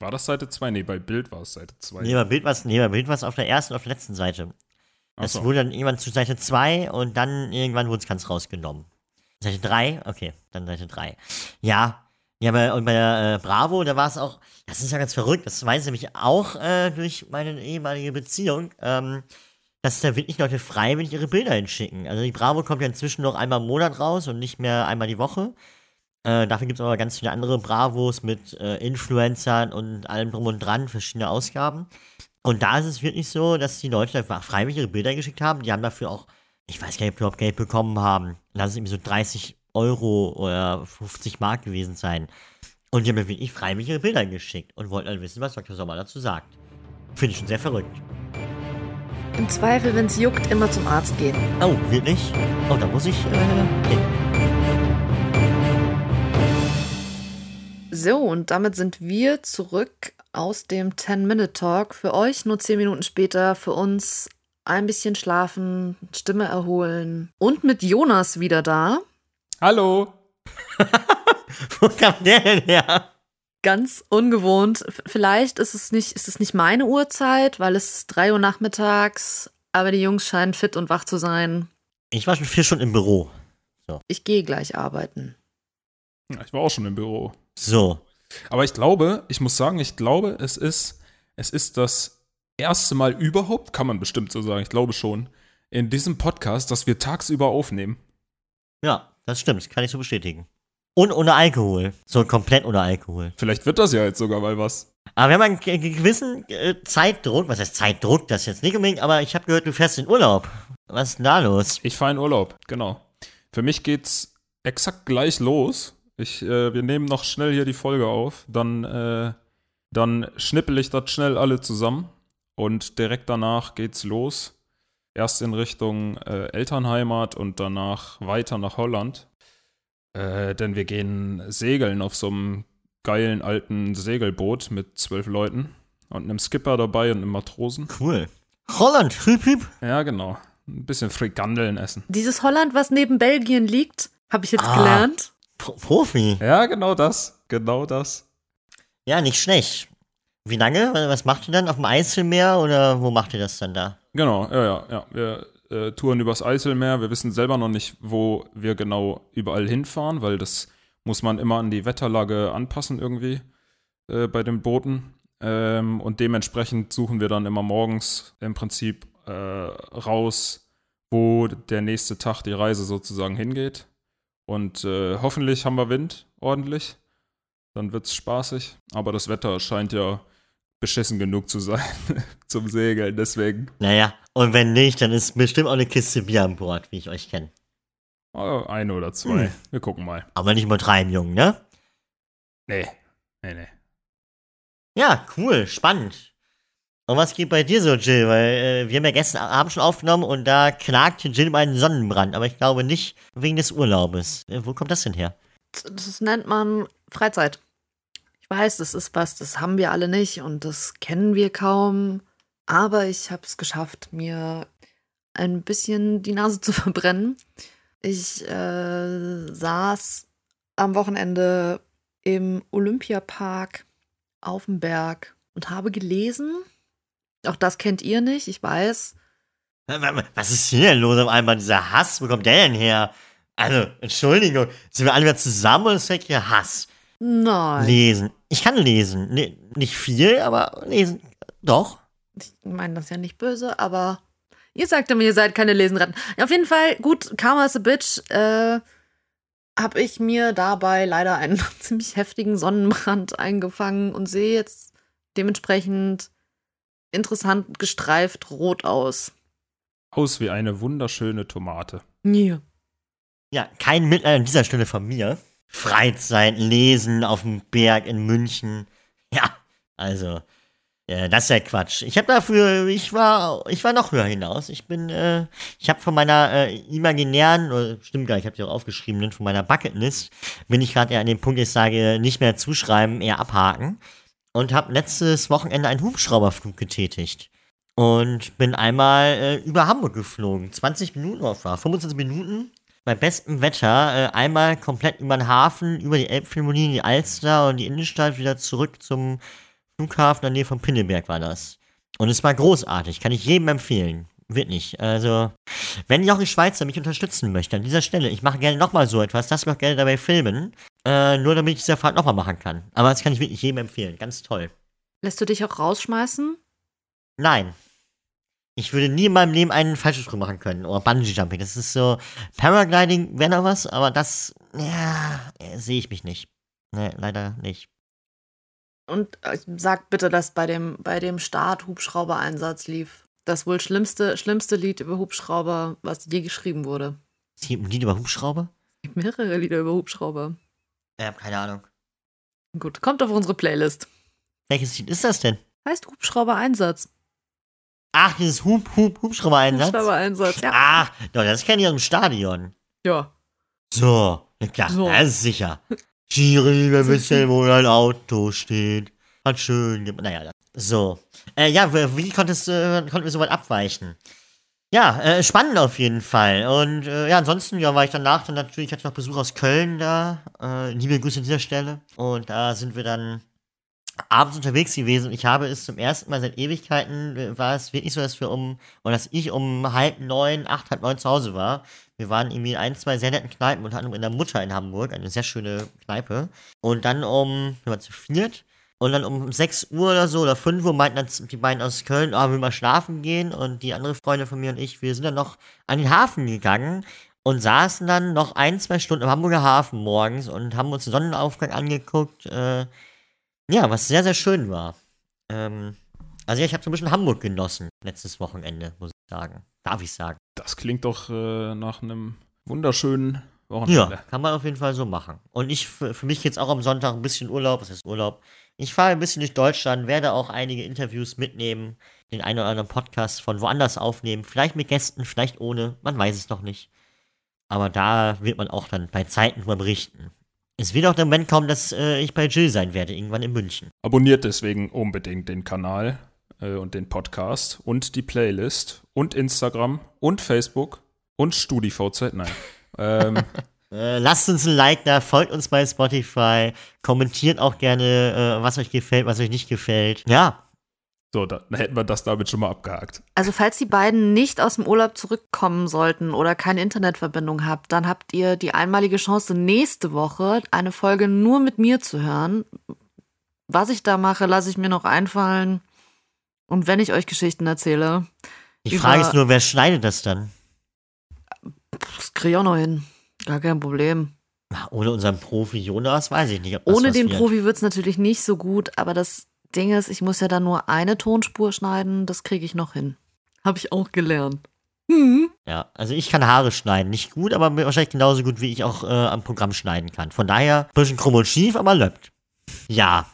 War das Seite 2? Nee, bei Bild war es Seite 2. nee, bei Bild nee, bei Bild was auf der ersten, auf der letzten Seite. Das Achso. wurde dann irgendwann zu Seite 2 und dann irgendwann wurde es ganz rausgenommen. Seite 3? Okay, dann Seite 3. Ja. Ja, aber und bei der äh, Bravo, da war es auch, das ist ja ganz verrückt, das weiß ich nämlich auch äh, durch meine ehemalige Beziehung, ähm, dass da wirklich Leute freiwillig ihre Bilder hinschicken. Also die Bravo kommt ja inzwischen noch einmal im Monat raus und nicht mehr einmal die Woche. Äh, dafür gibt es aber ganz viele andere Bravos mit äh, Influencern und allem drum und dran, verschiedene Ausgaben. Und da ist es wirklich so, dass die Leute einfach freiwillig ihre Bilder geschickt haben. Die haben dafür auch, ich weiß gar nicht, ob die überhaupt Geld bekommen haben. Lass es irgendwie so 30 Euro oder 50 Mark gewesen sein. Und die haben mir wirklich freiwillig ihre Bilder geschickt und wollten dann wissen, was Dr. Sommer dazu sagt. Finde ich schon sehr verrückt. Im Zweifel, wenn es juckt, immer zum Arzt gehen. Oh, wirklich? Oh, da muss ich, äh, hin. So, und damit sind wir zurück aus dem 10-Minute-Talk. Für euch nur 10 Minuten später, für uns ein bisschen schlafen, Stimme erholen und mit Jonas wieder da. Hallo! <laughs> Wo kam der denn her? Ganz ungewohnt. Vielleicht ist es nicht, ist es nicht meine Uhrzeit, weil es ist 3 Uhr nachmittags, aber die Jungs scheinen fit und wach zu sein. Ich war schon vier Stunden im Büro. Ich gehe gleich arbeiten. Ja, Ich war auch schon im Büro. So. Aber ich glaube, ich muss sagen, ich glaube, es ist, es ist das erste Mal überhaupt, kann man bestimmt so sagen, ich glaube schon, in diesem Podcast, dass wir tagsüber aufnehmen. Ja, das stimmt, das kann ich so bestätigen. Und ohne Alkohol. So komplett ohne Alkohol. Vielleicht wird das ja jetzt sogar mal was. Aber wir haben einen ge- gewissen äh, Zeitdruck. Was heißt Zeitdruck? Das ist jetzt nicht unbedingt, aber ich habe gehört, du fährst in Urlaub. Was ist denn da los? Ich fahre in Urlaub, genau. Für mich geht's exakt gleich los. Ich, äh, wir nehmen noch schnell hier die Folge auf, dann, äh, dann schnippel ich das schnell alle zusammen und direkt danach geht's los. Erst in Richtung äh, Elternheimat und danach weiter nach Holland. Äh, denn wir gehen segeln auf so einem geilen alten Segelboot mit zwölf Leuten und einem Skipper dabei und einem Matrosen. Cool. Holland, hüp, hüp. Ja, genau. Ein bisschen Frikandeln essen. Dieses Holland, was neben Belgien liegt, habe ich jetzt Ah. gelernt. Pro Profi. Ja, genau das. Genau das. Ja, nicht schlecht. Wie lange? Was macht ihr dann? Auf dem Eiselmeer oder wo macht ihr das dann da? Genau, ja, ja, ja. Wir äh, touren übers Eiselmeer. Wir wissen selber noch nicht, wo wir genau überall hinfahren, weil das muss man immer an die Wetterlage anpassen irgendwie äh, bei den Booten. Ähm, und dementsprechend suchen wir dann immer morgens im Prinzip äh, raus, wo der nächste Tag die Reise sozusagen hingeht. Und äh, hoffentlich haben wir Wind ordentlich. Dann wird's spaßig. Aber das Wetter scheint ja beschissen genug zu sein <laughs> zum Segeln. Deswegen Naja, und wenn nicht, dann ist bestimmt auch eine Kiste Bier an Bord, wie ich euch kenne. äh, eine oder zwei. Hm. Wir gucken mal. Aber nicht übertreiben, Jungen, ne? Nee, nee, nee. Ja, cool, spannend. Und was geht bei dir so, Jill? Weil äh, wir haben ja gestern Abend schon aufgenommen und da knagte Jill um einen Sonnenbrand, aber ich glaube nicht wegen des Urlaubes. Äh, wo kommt das denn her? Das nennt man Freizeit. Weiß, das ist was, das haben wir alle nicht und das kennen wir kaum. Aber ich habe es geschafft, mir ein bisschen die Nase <laughs> zu verbrennen. Ich äh, saß am Wochenende im Olympiapark auf dem Berg und habe gelesen. Auch das kennt ihr nicht, ich weiß. Wa- wa- Was ist hier denn los auf einmal? Dieser Hass, wo kommt der denn her? Also, Entschuldigung, sind wir alle wieder zusammen oder ist das hier Hass? Nein. Lesen. Ich kann lesen. Ne, nicht viel, aber lesen. Doch. Ich meine das ja nicht böse, aber ihr sagt immer, ihr seid keine Lesenratten. Ja, auf jeden Fall, gut, Karma is a Bitch, äh, habe ich mir dabei leider einen <laughs> ziemlich heftigen Sonnenbrand eingefangen und sehe jetzt dementsprechend interessant gestreift rot aus. Aus wie eine wunderschöne Tomate. Ja. Ja, kein Mitleid an dieser Stelle von mir. Freizeit, Lesen auf dem Berg in München. Ja, also, äh, das ist ja Quatsch. Ich habe dafür, ich war, ich war noch höher hinaus. Ich bin, äh, ich habe von meiner äh, imaginären, oder, stimmt gar ich habe die auch aufgeschrieben, ne, von meiner Bucketlist, bin ich gerade eher an dem Punkt, ich sage, nicht mehr zuschreiben, eher abhaken. Und habe letztes Wochenende einen Hubschrauberflug getätigt. Und bin einmal äh, über Hamburg geflogen. 20 Minuten, war 25 Minuten bei bestem Wetter äh, einmal komplett über den Hafen, über die Elbphilharmonie, die Alster und die Innenstadt wieder zurück zum Flughafen in der Nähe von Pinneberg war das. Und es war großartig, kann ich jedem empfehlen. Wirklich. Also, wenn Jochen Schweizer mich unterstützen möchte an dieser Stelle, ich mache gerne nochmal so etwas, das möchte gerne dabei filmen, äh, nur damit ich diese Fahrt nochmal machen kann. Aber das kann ich wirklich jedem empfehlen. Ganz toll. Lässt du dich auch rausschmeißen? Nein. Ich würde nie in meinem Leben einen Fallschirmsprung machen können. Oder Bungee-Jumping. Das ist so. Paragliding wäre noch was, aber das. Ja, äh, sehe ich mich nicht. Nee, leider nicht. Und äh, sag bitte, dass bei dem, bei dem Start Hubschrauber-Einsatz lief. Das wohl schlimmste, schlimmste Lied über Hubschrauber, was je geschrieben wurde. Es gibt ein Lied über Hubschrauber? Es gibt mehrere Lieder über Hubschrauber. Ich habe keine Ahnung. Gut, kommt auf unsere Playlist. Welches Lied ist das denn? Heißt Hubschrauber-Einsatz. Ach, dieses Hub, Hub, Hubschrauber-Einsatz. Hubschrauber-Einsatz, ja. Ah, doch, das kenne ich aus dem Stadion. Ja. So, klar, So. das ist sicher. Schiri, wir wissen, wo dein Auto steht. Hat schön, naja, so. Äh, ja, wie wie konntest, äh, konnten wir so weit abweichen? Ja, äh, spannend auf jeden Fall. Und äh, ja, ansonsten ja, war ich danach dann natürlich, hatte ich noch Besuch aus Köln da. Äh, liebe Grüße an dieser Stelle. Und da sind wir dann abends unterwegs gewesen. Und ich habe es zum ersten Mal seit Ewigkeiten, äh, war es wirklich so, dass wir um, oder dass ich um halb neun, acht, halb neun zu Hause war. Wir waren irgendwie in ein, zwei sehr netten Kneipen, unter anderem in der Mutter in Hamburg, eine sehr schöne Kneipe. Und dann um, wir waren zu viert. Und dann um 6 Uhr oder so oder 5 Uhr meinten dann die beiden aus Köln, ah, wir mal schlafen gehen. Und die andere Freundin von mir und ich, wir sind dann noch an den Hafen gegangen. und saßen dann noch ein, zwei Stunden im Hamburger Hafen morgens und haben uns den Sonnenaufgang angeguckt. Äh, ja, was sehr, sehr schön war. Ähm, also ja, ich habe so ein bisschen Hamburg genossen letztes Wochenende, muss ich sagen. Darf ich sagen. Das klingt doch äh, nach einem wunderschönen Wochenende. Ja, kann man auf jeden Fall so machen. Und ich, für, für mich jetzt auch am Sonntag ein bisschen Urlaub, was heißt Urlaub? Ich fahre ein bisschen durch Deutschland, werde auch einige Interviews mitnehmen, den einen oder anderen Podcast von woanders aufnehmen, vielleicht mit Gästen, vielleicht ohne, man weiß es noch nicht. Aber da wird man auch dann bei Zeiten drüber berichten. Es wird auch der Moment kommen, dass äh, ich bei Jill sein werde, irgendwann in München. Abonniert deswegen unbedingt den Kanal äh, und den Podcast und die Playlist und Instagram und Facebook und StudiVZ. Nein. <laughs> ähm, äh, lasst uns ein Like da, folgt uns bei Spotify, kommentiert auch gerne, äh, was euch gefällt, was euch nicht gefällt. Ja. So, dann hätten wir das damit schon mal abgehakt. Also, falls die beiden nicht aus dem Urlaub zurückkommen sollten oder keine Internetverbindung habt, dann habt ihr die einmalige Chance, nächste Woche eine Folge nur mit mir zu hören. Was ich da mache, lasse ich mir noch einfallen. Und wenn ich euch Geschichten erzähle. Die Frage ist nur, wer schneidet das dann? Das kriege ich auch noch hin. Gar kein Problem. Ohne unseren Profi Jonas weiß ich nicht. Ohne den wird. Profi wird es natürlich nicht so gut, aber das Ding ist, ich muss ja dann nur eine Tonspur schneiden, das kriege ich noch hin. Habe ich auch gelernt. Hm. Ja, also ich kann Haare schneiden. Nicht gut, aber wahrscheinlich genauso gut, wie ich auch äh, am Programm schneiden kann. Von daher, ein bisschen krumm und schief, aber läuft. Ja,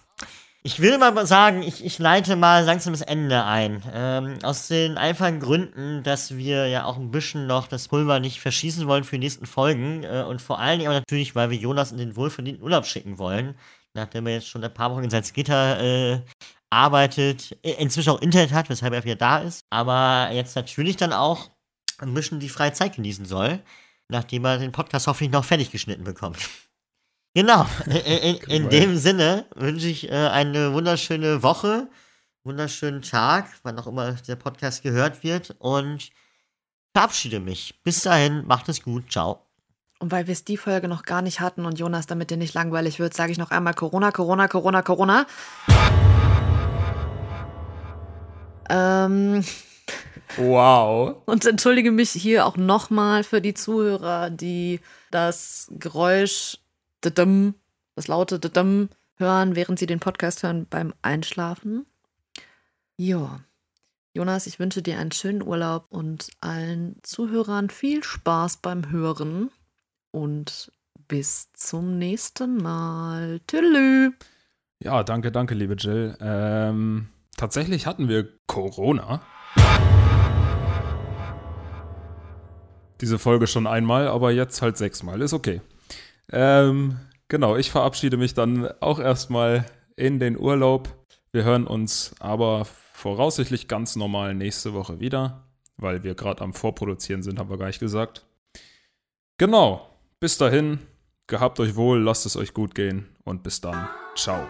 ich will mal sagen, ich, ich leite mal langsam das Ende ein. Ähm, aus den einfachen Gründen, dass wir ja auch ein bisschen noch das Pulver nicht verschießen wollen für die nächsten Folgen. Äh, und vor allen Dingen aber natürlich, weil wir Jonas in den wohlverdienten Urlaub schicken wollen. Nachdem er jetzt schon ein paar Wochen in Salzgitter äh, arbeitet, inzwischen auch Internet hat, weshalb er wieder da ist. Aber jetzt natürlich dann auch ein bisschen die freie Zeit genießen soll, nachdem er den Podcast hoffentlich noch fertig geschnitten bekommt. <laughs> Genau. In, in, in dem Sinne wünsche ich äh, eine wunderschöne Woche, wunderschönen Tag, wann auch immer der Podcast gehört wird und verabschiede mich. Bis dahin, macht es gut. Ciao. Und weil wir es die Folge noch gar nicht hatten und Jonas, damit dir nicht langweilig wird, sage ich noch einmal Corona, Corona, Corona, Corona. Ähm. Wow. Und entschuldige mich hier auch nochmal für die Zuhörer, die das Geräusch das laute hören, während sie den Podcast hören beim Einschlafen. Ja. Jonas, ich wünsche dir einen schönen Urlaub und allen Zuhörern viel Spaß beim Hören und bis zum nächsten Mal. Tschüss. Ja, danke, danke, liebe Jill. Ähm, tatsächlich hatten wir Corona. Diese Folge schon einmal, aber jetzt halt sechsmal. Ist okay. Ähm, genau, ich verabschiede mich dann auch erstmal in den Urlaub. Wir hören uns aber voraussichtlich ganz normal nächste Woche wieder, weil wir gerade am Vorproduzieren sind, haben wir gar nicht gesagt. Genau, bis dahin, gehabt euch wohl, lasst es euch gut gehen und bis dann. Ciao.